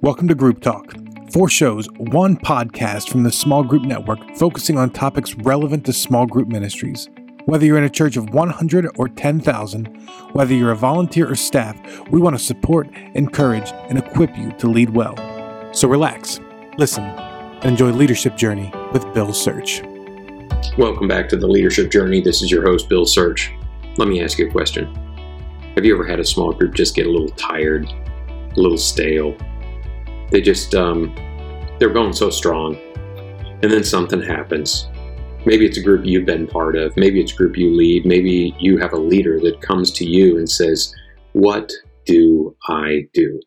Welcome to Group Talk. Four shows, one podcast from the Small Group Network focusing on topics relevant to small group ministries. Whether you're in a church of 100 or 10,000, whether you're a volunteer or staff, we want to support, encourage, and equip you to lead well. So relax, listen, and enjoy Leadership Journey with Bill Search. Welcome back to the Leadership Journey. This is your host, Bill Search. Let me ask you a question. Have you ever had a small group just get a little tired, a little stale? They just, um, they're going so strong. And then something happens. Maybe it's a group you've been part of. Maybe it's a group you lead. Maybe you have a leader that comes to you and says, What do I do?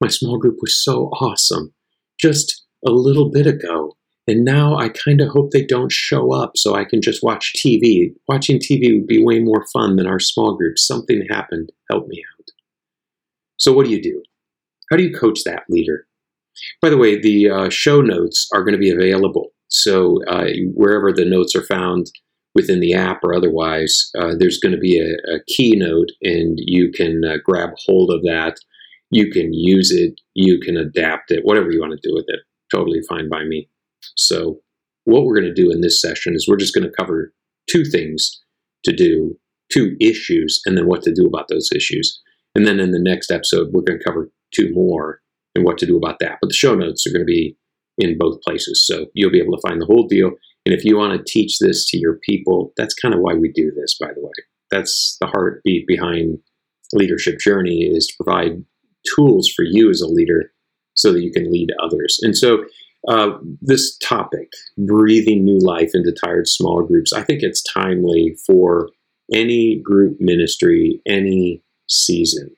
My small group was so awesome just a little bit ago. And now I kind of hope they don't show up so I can just watch TV. Watching TV would be way more fun than our small group. Something happened. Help me out. So, what do you do? How do you coach that leader? By the way, the uh, show notes are going to be available. So uh, wherever the notes are found within the app or otherwise, uh, there's going to be a, a, keynote, and you can uh, grab hold of that. You can use it. You can adapt it. Whatever you want to do with it, totally fine by me. So what we're going to do in this session is we're just going to cover two things to do, two issues, and then what to do about those issues. And then in the next episode, we're going to cover two more and what to do about that. But the show notes are going to be in both places. So you'll be able to find the whole deal. And if you want to teach this to your people, that's kind of why we do this, by the way. That's the heartbeat behind leadership journey is to provide tools for you as a leader so that you can lead others. And so uh, this topic, breathing new life into tired small groups, I think it's timely for any group ministry, any season.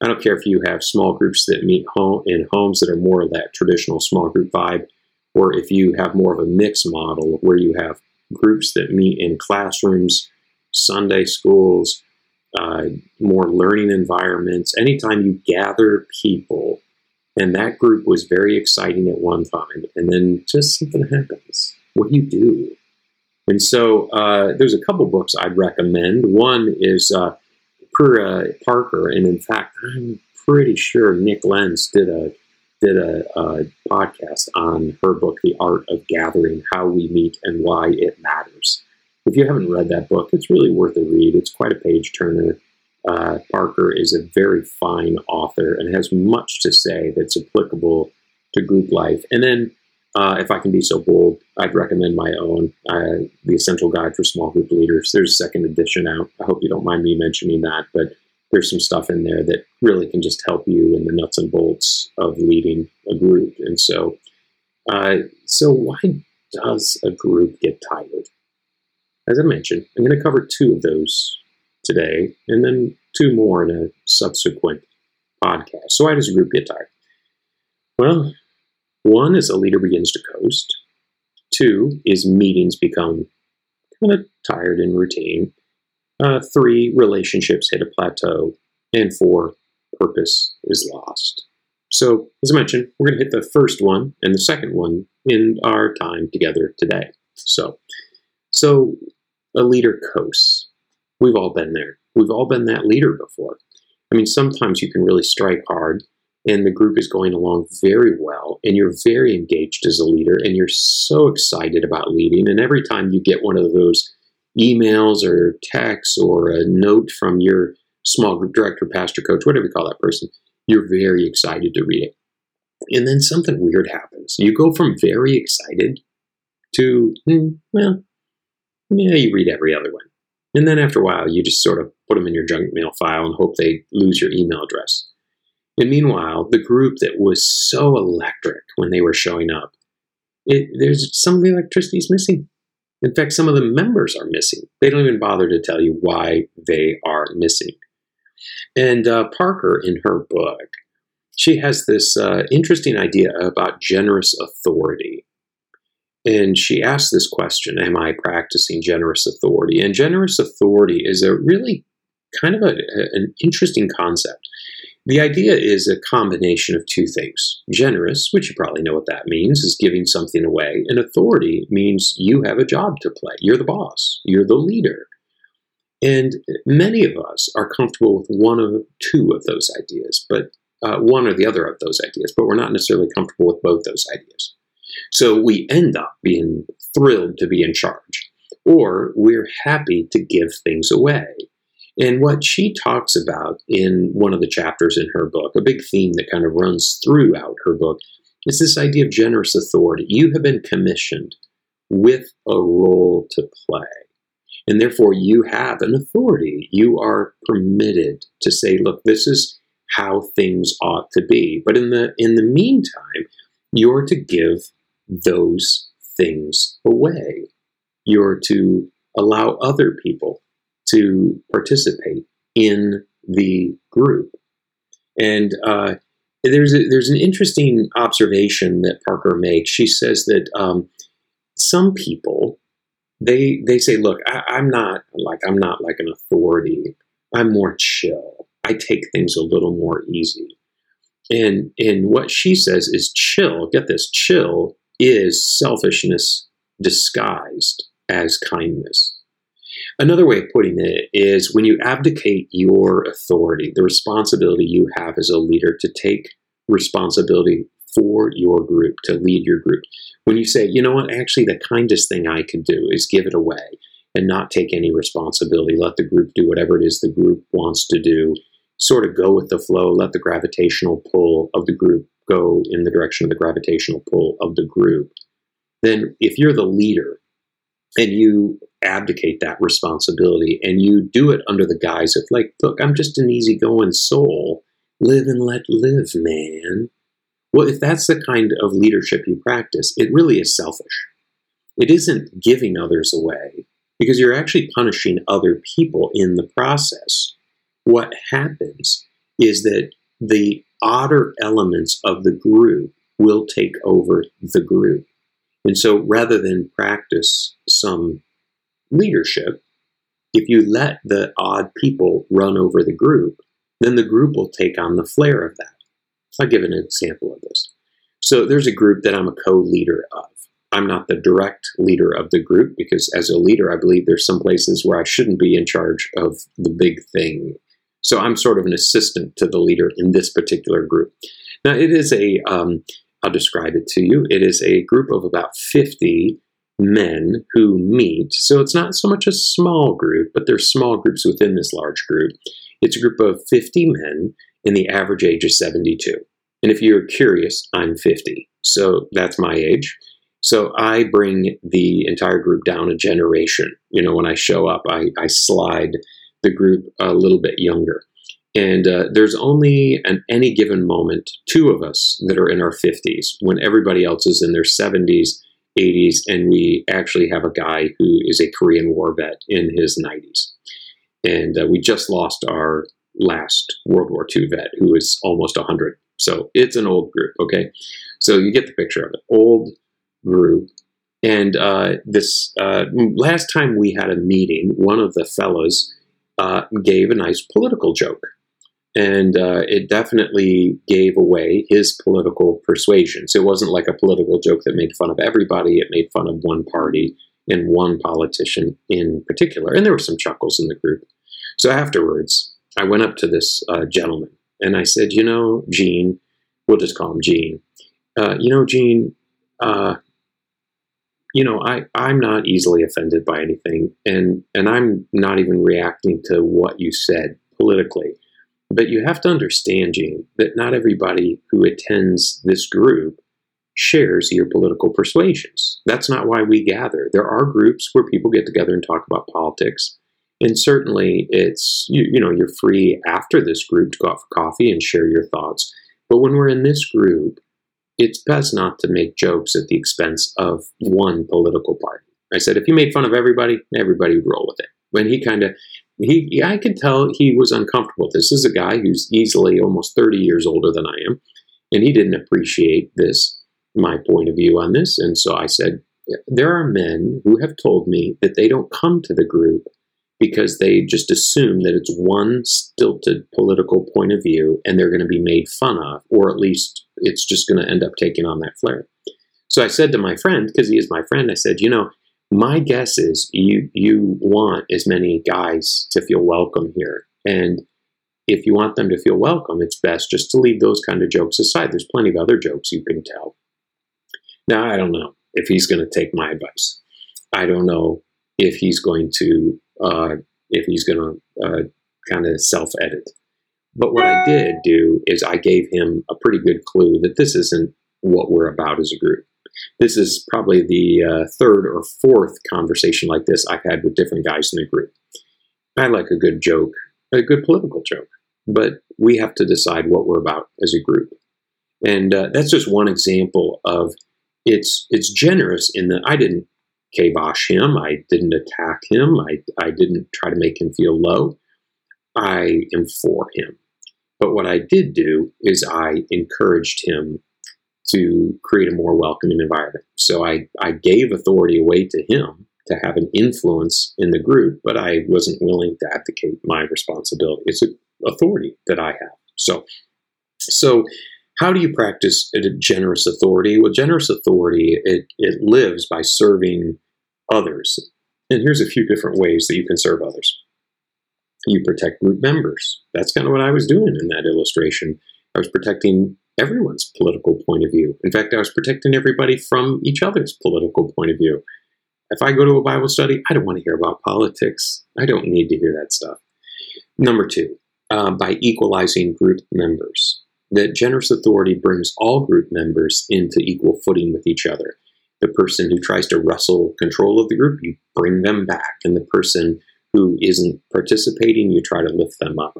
I don't care if you have small groups that meet home in homes that are more of that traditional small group vibe, or if you have more of a mixed model where you have groups that meet in classrooms, Sunday schools, uh, more learning environments. Anytime you gather people, and that group was very exciting at one time, and then just something happens. What do you do? And so uh, there's a couple books I'd recommend. One is uh, uh, Parker, and in fact, I'm pretty sure Nick Lenz did a did a, a, podcast on her book, The Art of Gathering: How We Meet and Why It Matters. If you haven't read that book, it's really worth a read. It's quite a page turner. Uh, Parker is a very fine author and has much to say that's applicable to group life. And then uh, if I can be so bold, I'd recommend my own, uh, The Essential Guide for Small Group Leaders. There's a second edition out. I hope you don't mind me mentioning that, but there's some stuff in there that really can just help you in the nuts and bolts of leading a group. And so, uh, so why does a group get tired? As I mentioned, I'm going to cover two of those today, and then two more in a subsequent podcast. So why does a group get tired? Well, one is a leader begins to coast. Two is meetings become kind of tired and routine. Uh, three, relationships hit a plateau. And four, purpose is lost. So, as I mentioned, we're going to hit the first one and the second one in our time together today. So, so a leader coasts. We've all been there. We've all been that leader before. I mean, sometimes you can really strike hard and the group is going along very well and you're very engaged as a leader and you're so excited about leading and every time you get one of those emails or texts or a note from your small group director pastor coach whatever you call that person you're very excited to read it. And then something weird happens. You go from very excited to hmm, well yeah you read every other one. And then after a while you just sort of put them in your junk mail file and hope they lose your email address and meanwhile, the group that was so electric when they were showing up, it, there's some of the electricity is missing. In fact, some of the members are missing. They don't even bother to tell you why they are missing. And uh, Parker, in her book, she has this uh, interesting idea about generous authority. And she asks this question Am I practicing generous authority? And generous authority is a really kind of a, an interesting concept the idea is a combination of two things. Generous, which you probably know what that means, is giving something away, and authority means you have a job to play. You're the boss, you're the leader. And many of us are comfortable with one or two of those ideas, but uh, one or the other of those ideas, but we're not necessarily comfortable with both those ideas. So we end up being thrilled to be in charge, or we're happy to give things away. And what she talks about in one of the chapters in her book, a big theme that kind of runs throughout her book, is this idea of generous authority. You have been commissioned with a role to play. And therefore, you have an authority. You are permitted to say, look, this is how things ought to be. But in the in the meantime, you're to give those things away. You're to allow other people to participate in the group. And uh, there's a, there's an interesting observation that Parker makes. She says that um, some people they they say, look, I, I'm not like I'm not like an authority. I'm more chill. I take things a little more easy. And and what she says is chill. Get this, chill is selfishness disguised as kindness. Another way of putting it is when you abdicate your authority, the responsibility you have as a leader to take responsibility for your group, to lead your group. When you say, you know what, actually, the kindest thing I could do is give it away and not take any responsibility, let the group do whatever it is the group wants to do, sort of go with the flow, let the gravitational pull of the group go in the direction of the gravitational pull of the group. Then, if you're the leader and you abdicate that responsibility and you do it under the guise of, like, look, I'm just an easygoing soul, live and let live, man. Well, if that's the kind of leadership you practice, it really is selfish. It isn't giving others away because you're actually punishing other people in the process. What happens is that the odder elements of the group will take over the group. And so rather than practice some leadership, if you let the odd people run over the group, then the group will take on the flair of that. I'll give an example of this. So there's a group that I'm a co leader of. I'm not the direct leader of the group because, as a leader, I believe there's some places where I shouldn't be in charge of the big thing. So I'm sort of an assistant to the leader in this particular group. Now, it is a, um, I'll describe it to you. It is a group of about 50 men who meet. So it's not so much a small group, but there's small groups within this large group. It's a group of 50 men, and the average age is 72. And if you're curious, I'm 50. So that's my age. So I bring the entire group down a generation. You know, when I show up, I, I slide the group a little bit younger. And uh, there's only at any given moment two of us that are in our 50s when everybody else is in their 70s, 80s, and we actually have a guy who is a Korean War vet in his 90s. And uh, we just lost our last World War II vet who is almost 100. So it's an old group, okay? So you get the picture of it. Old group. And uh, this uh, last time we had a meeting, one of the fellows uh, gave a nice political joke. And uh, it definitely gave away his political persuasion. So It wasn't like a political joke that made fun of everybody, it made fun of one party and one politician in particular. And there were some chuckles in the group. So afterwards, I went up to this uh, gentleman and I said, You know, Gene, we'll just call him Gene. Uh, you know, Gene, uh, you know, I, I'm not easily offended by anything, and, and I'm not even reacting to what you said politically. But you have to understand, Gene, that not everybody who attends this group shares your political persuasions. That's not why we gather. There are groups where people get together and talk about politics. And certainly it's, you, you know, you're free after this group to go out for coffee and share your thoughts. But when we're in this group, it's best not to make jokes at the expense of one political party. I said, if you made fun of everybody, everybody would roll with it. When he kind of, he, I could tell he was uncomfortable. This is a guy who's easily almost 30 years older than I am, and he didn't appreciate this, my point of view on this. And so I said, there are men who have told me that they don't come to the group because they just assume that it's one stilted political point of view and they're going to be made fun of, or at least it's just going to end up taking on that flair. So I said to my friend, because he is my friend, I said, you know, my guess is you you want as many guys to feel welcome here, and if you want them to feel welcome, it's best just to leave those kind of jokes aside. There's plenty of other jokes you can tell. Now, I don't know if he's going to take my advice. I don't know if he's going to uh, if he's going to uh, kind of self edit. But what I did do is I gave him a pretty good clue that this isn't what we're about as a group. This is probably the uh, third or fourth conversation like this I've had with different guys in the group. I like a good joke, a good political joke, but we have to decide what we're about as a group. And uh, that's just one example of it's it's generous in that I didn't kibosh him, I didn't attack him, I, I didn't try to make him feel low. I am for him. But what I did do is I encouraged him to create a more welcoming environment. So I, I gave authority away to him to have an influence in the group, but I wasn't willing to abdicate my responsibility. It's an authority that I have. So, so how do you practice a generous authority? Well, generous authority it, it lives by serving others. And here's a few different ways that you can serve others. You protect group members. That's kind of what I was doing in that illustration. I was protecting everyone's political point of view. In fact, I was protecting everybody from each other's political point of view. If I go to a Bible study, I don't want to hear about politics. I don't need to hear that stuff. Number two, uh, by equalizing group members. That generous authority brings all group members into equal footing with each other. The person who tries to wrestle control of the group, you bring them back. And the person who isn't participating, you try to lift them up.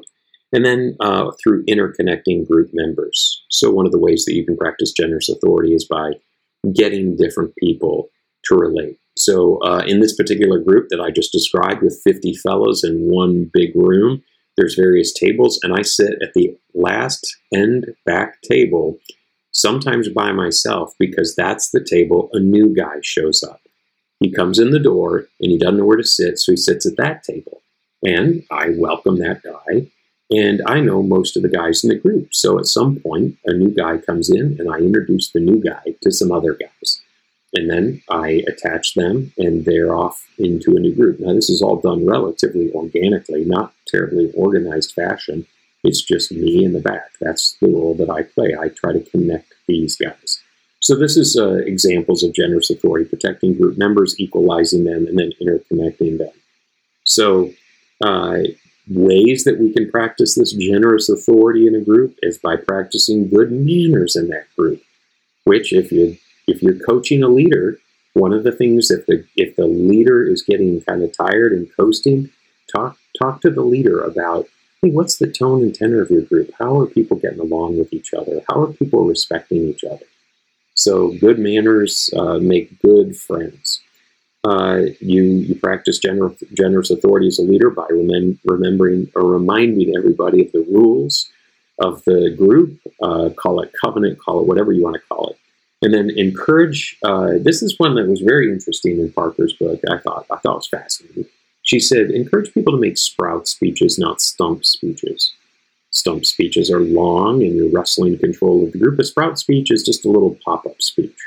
And then uh, through interconnecting group members. So, one of the ways that you can practice generous authority is by getting different people to relate. So, uh, in this particular group that I just described with 50 fellows in one big room, there's various tables, and I sit at the last end back table, sometimes by myself, because that's the table a new guy shows up. He comes in the door and he doesn't know where to sit, so he sits at that table. And I welcome that guy and I know most of the guys in the group. So at some point, a new guy comes in and I introduce the new guy to some other guys. And then I attach them and they're off into a new group. Now, this is all done relatively organically, not terribly organized fashion. It's just me in the back. That's the role that I play. I try to connect these guys. So, this is uh, examples of generous authority protecting group members, equalizing them, and then interconnecting them. So, uh, ways that we can practice this generous authority in a group is by practicing good manners in that group. Which, if you if you're coaching a leader, one of the things if the if the leader is getting kind of tired and coasting, talk talk to the leader about hey, what's the tone and tenor of your group? How are people getting along with each other? How are people respecting each other? So good manners uh, make good friends. Uh, you you practice generous, generous authority as a leader by remem- remembering or reminding everybody of the rules of the group. Uh, call it covenant, call it whatever you want to call it, and then encourage. Uh, this is one that was very interesting in Parker's book. I thought I thought was fascinating. She said, encourage people to make sprout speeches, not stump speeches. Stump speeches are long and you're wrestling control of the group. A sprout speech is just a little pop up speech.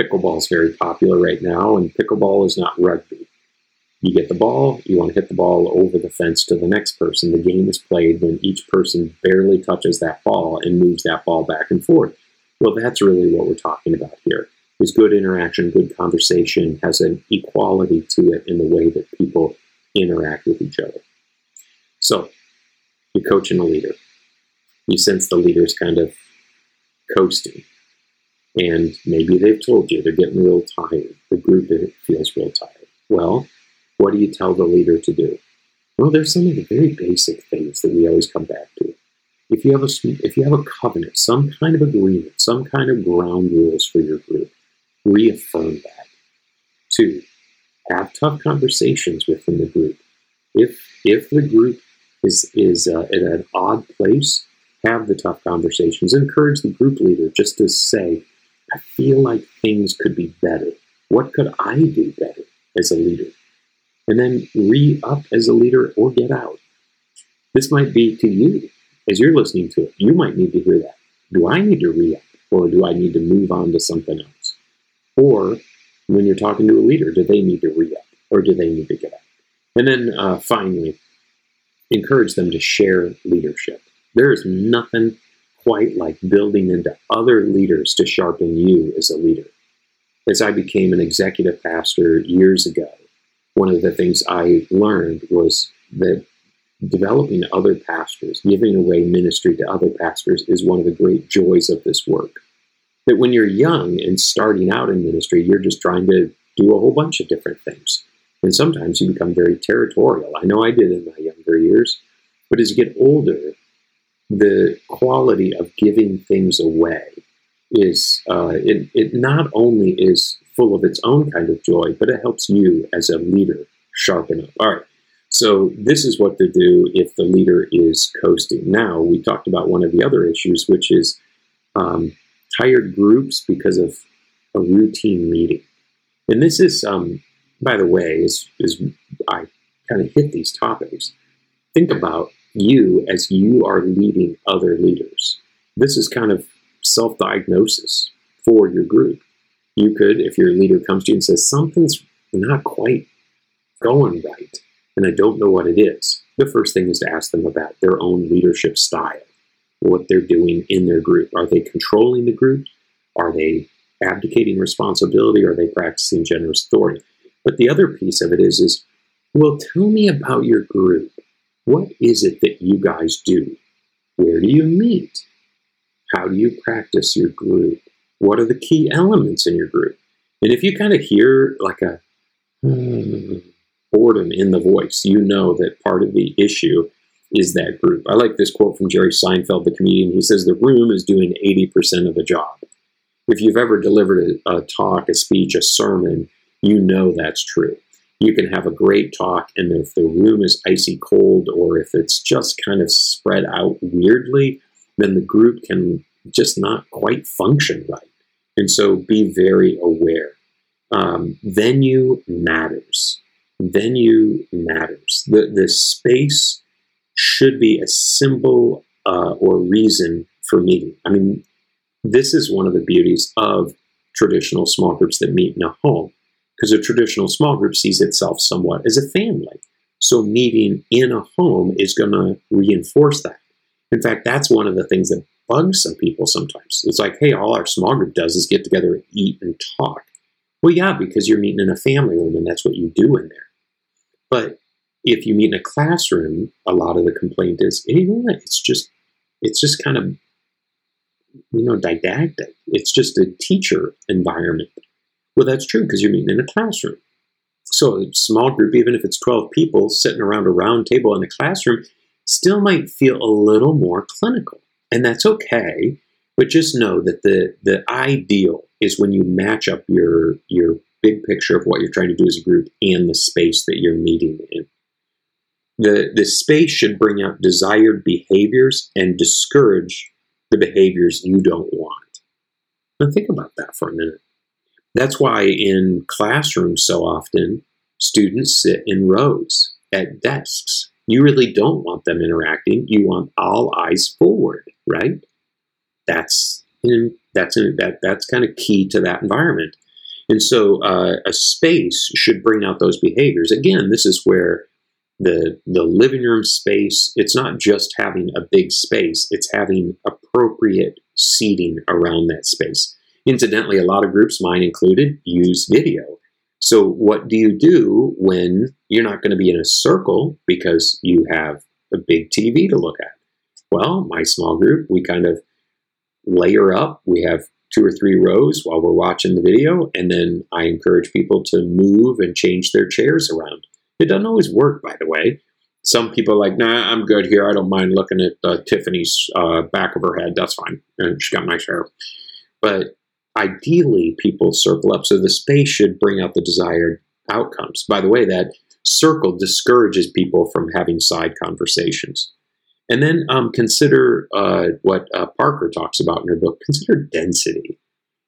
Pickleball is very popular right now, and pickleball is not rugby. You get the ball, you want to hit the ball over the fence to the next person. The game is played when each person barely touches that ball and moves that ball back and forth. Well, that's really what we're talking about here. Is good interaction, good conversation, has an equality to it in the way that people interact with each other. So, you're coaching a leader. You sense the leader's kind of coasting and maybe they've told you they're getting real tired. The group feels real tired. Well, what do you tell the leader to do? Well, there's some of the very basic things that we always come back to. If you have a if you have a covenant, some kind of agreement, some kind of ground rules for your group, reaffirm that. Two, have tough conversations within the group. If if the group is is uh, at an odd place, have the tough conversations. Encourage the group leader just to say, I feel like things could be better. What could I do better as a leader? And then re up as a leader or get out. This might be to you as you're listening to it. You might need to hear that. Do I need to re up or do I need to move on to something else? Or when you're talking to a leader, do they need to re up or do they need to get out? And then uh, finally, encourage them to share leadership. There is nothing quite like building into other leaders to sharpen you as a leader. As I became an executive pastor years ago, one of the things I learned was that developing other pastors, giving away ministry to other pastors, is one of the great joys of this work. That when you're young and starting out in ministry, you're just trying to do a whole bunch of different things. And sometimes you become very territorial. I know I did in my younger years. But as you get older, the quality of giving things away is uh, it, it not only is full of its own kind of joy, but it helps you as a leader sharpen up. All right. So this is what to do if the leader is coasting. Now we talked about one of the other issues, which is um, tired groups because of a routine meeting. And this is, um, by the way, is, is I kind of hit these topics. Think about you as you are leading other leaders. This is kind of self diagnosis for your group. You could, if your leader comes to you and says, something's not quite going right, and I don't know what it is, the first thing is to ask them about their own leadership style, what they're doing in their group. Are they controlling the group? Are they abdicating responsibility? Are they practicing generous authority? But the other piece of it is, is well, tell me about your group. What is it that you guys do? Where do you meet? How do you practice your group? What are the key elements in your group? And if you kind of hear like a hmm, boredom in the voice, you know that part of the issue is that group. I like this quote from Jerry Seinfeld, the comedian. He says, The room is doing 80% of the job. If you've ever delivered a, a talk, a speech, a sermon, you know that's true you can have a great talk, and if the room is icy cold or if it's just kind of spread out weirdly, then the group can just not quite function right. And so be very aware. Um, venue matters. Venue matters. The, the space should be a symbol uh, or reason for meeting. I mean, this is one of the beauties of traditional small groups that meet in a home because a traditional small group sees itself somewhat as a family. So meeting in a home is going to reinforce that. In fact, that's one of the things that bugs some people sometimes. It's like, hey, all our small group does is get together and eat and talk. Well, yeah, because you're meeting in a family room and that's what you do in there. But if you meet in a classroom, a lot of the complaint is, hey, it's just, it's just kind of, you know, didactic. It's just a teacher environment. Well, that's true because you're meeting in a classroom. So a small group, even if it's 12 people sitting around a round table in a classroom, still might feel a little more clinical. And that's okay. But just know that the, the ideal is when you match up your, your big picture of what you're trying to do as a group and the space that you're meeting in. The, the space should bring out desired behaviors and discourage the behaviors you don't want. Now, think about that for a minute. That's why in classrooms so often students sit in rows at desks. You really don't want them interacting. You want all eyes forward, right? That's that's that that's kind of key to that environment. And so uh, a space should bring out those behaviors. Again, this is where the the living room space. It's not just having a big space; it's having appropriate seating around that space. Incidentally, a lot of groups, mine included, use video. So, what do you do when you're not going to be in a circle because you have a big TV to look at? Well, my small group, we kind of layer up. We have two or three rows while we're watching the video, and then I encourage people to move and change their chairs around. It doesn't always work, by the way. Some people are like, nah, I'm good here. I don't mind looking at uh, Tiffany's uh, back of her head. That's fine. And she's got nice hair. But ideally people circle up. So the space should bring out the desired outcomes. By the way, that circle discourages people from having side conversations. And then um, consider uh, what uh, Parker talks about in her book consider density.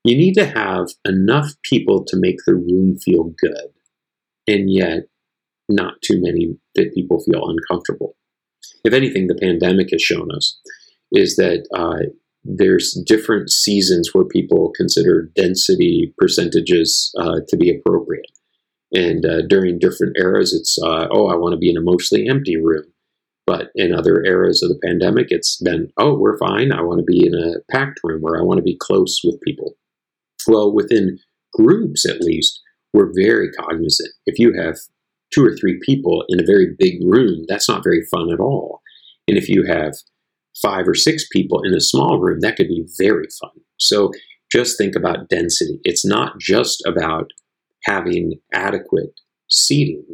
You need to have enough people to make the room feel good, and yet not too many that people feel uncomfortable. If anything, the pandemic has shown us is that uh, there's different seasons where people consider density percentages uh, to be appropriate. And uh, during different eras, it's, uh, oh, I want to be in a mostly empty room. But in other eras of the pandemic, it's been, oh, we're fine. I want to be in a packed room or I want to be close with people. Well, within groups, at least, we're very cognizant. If you have two or three people in a very big room, that's not very fun at all. And if you have five or six people in a small room, that could be very fun. So just think about density. It's not just about having adequate seating.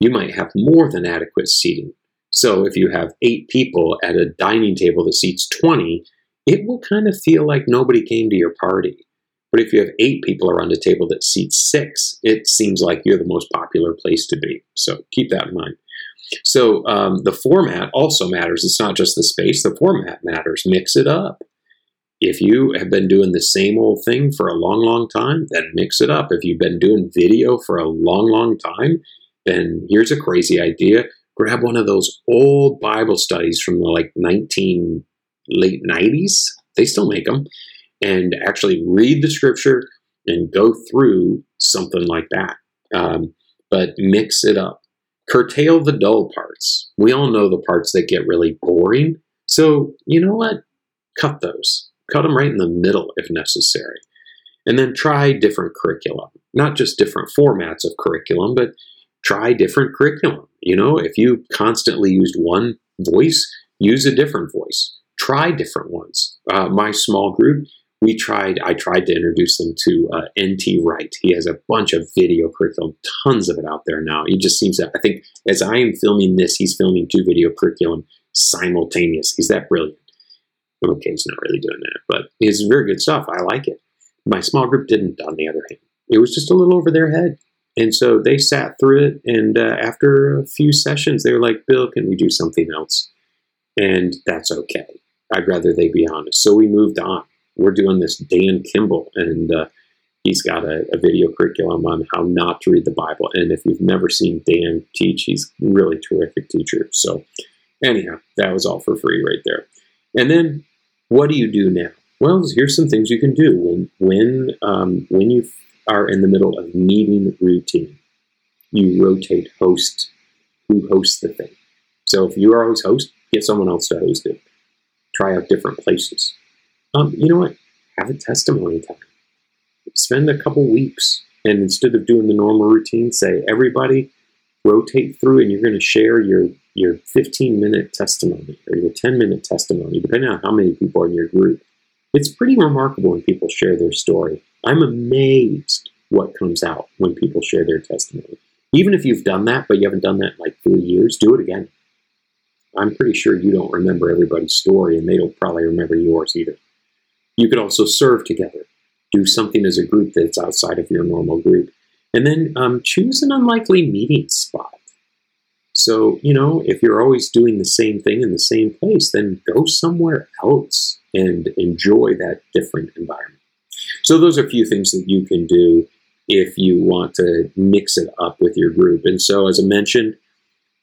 You might have more than adequate seating. So if you have eight people at a dining table that seats 20, it will kind of feel like nobody came to your party. But if you have eight people around a table that seats six, it seems like you're the most popular place to be. So keep that in mind. So um, the format also matters. It's not just the space, the format matters. Mix it up. If you have been doing the same old thing for a long, long time, then mix it up. If you've been doing video for a long, long time, then here's a crazy idea. Grab one of those old Bible studies from the like 19 late 90s. They still make them. And actually read the scripture and go through something like that. Um, but mix it up curtail the dull parts. We all know the parts that get really boring. So, you know what? Cut those. Cut them right in the middle if necessary. And then try different curriculum. Not just different formats of curriculum, but try different curriculum. You know, if you constantly used one voice, use a different voice. Try different ones. Uh, my small group we tried i tried to introduce them to uh, nt wright. He has a bunch of video curriculum tons of it out there now. He just seems to i think as i am filming this he's filming two video curriculum simultaneous. He's that brilliant. Okay he's not really doing that but it's very good stuff. I like it. My small group didn't on the other hand. It was just a little over their head. And so they sat through it and uh, after a few sessions they were like bill can we do something else? And that's okay. I'd rather they be honest. So we moved on we're doing this Dan Kimball, and uh, he's got a, a, video curriculum on how not to read the Bible. And if you've never seen Dan teach, he's really terrific teacher. So, anyhow, that was all for free right there. And then, what do you do now? Well, here's some things you can do when when um, when you are in the middle of meeting routine. You rotate host who hosts the thing. So if you are always host, get someone else to host it. Try out different places. Um, you know what? Have a testimony time. Spend a couple weeks, and instead of doing the normal routine, say everybody rotate through, and you're going to share your your 15 minute testimony or your 10 minute testimony, depending on how many people are in your group. It's pretty remarkable when people share their story. I'm amazed what comes out when people share their testimony. Even if you've done that, but you haven't done that in like three years, do it again. I'm pretty sure you don't remember everybody's story, and they don't probably remember yours either. You could also serve together, do something as a group that's outside of your normal group, and then um, choose an unlikely meeting spot. So, you know, if you're always doing the same thing in the same place, then go somewhere else and enjoy that different environment. So, those are a few things that you can do if you want to mix it up with your group. And so, as I mentioned,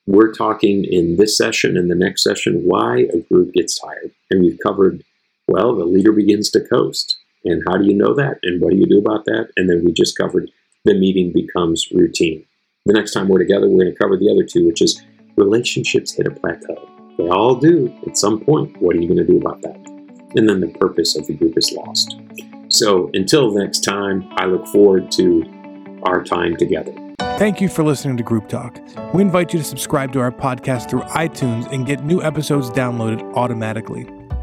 we're talking in this session and the next session why a group gets tired. And we've covered well, the leader begins to coast. And how do you know that? And what do you do about that? And then we just covered the meeting becomes routine. The next time we're together, we're going to cover the other two, which is relationships hit a plateau. They all do at some point. What are you going to do about that? And then the purpose of the group is lost. So until next time, I look forward to our time together. Thank you for listening to Group Talk. We invite you to subscribe to our podcast through iTunes and get new episodes downloaded automatically.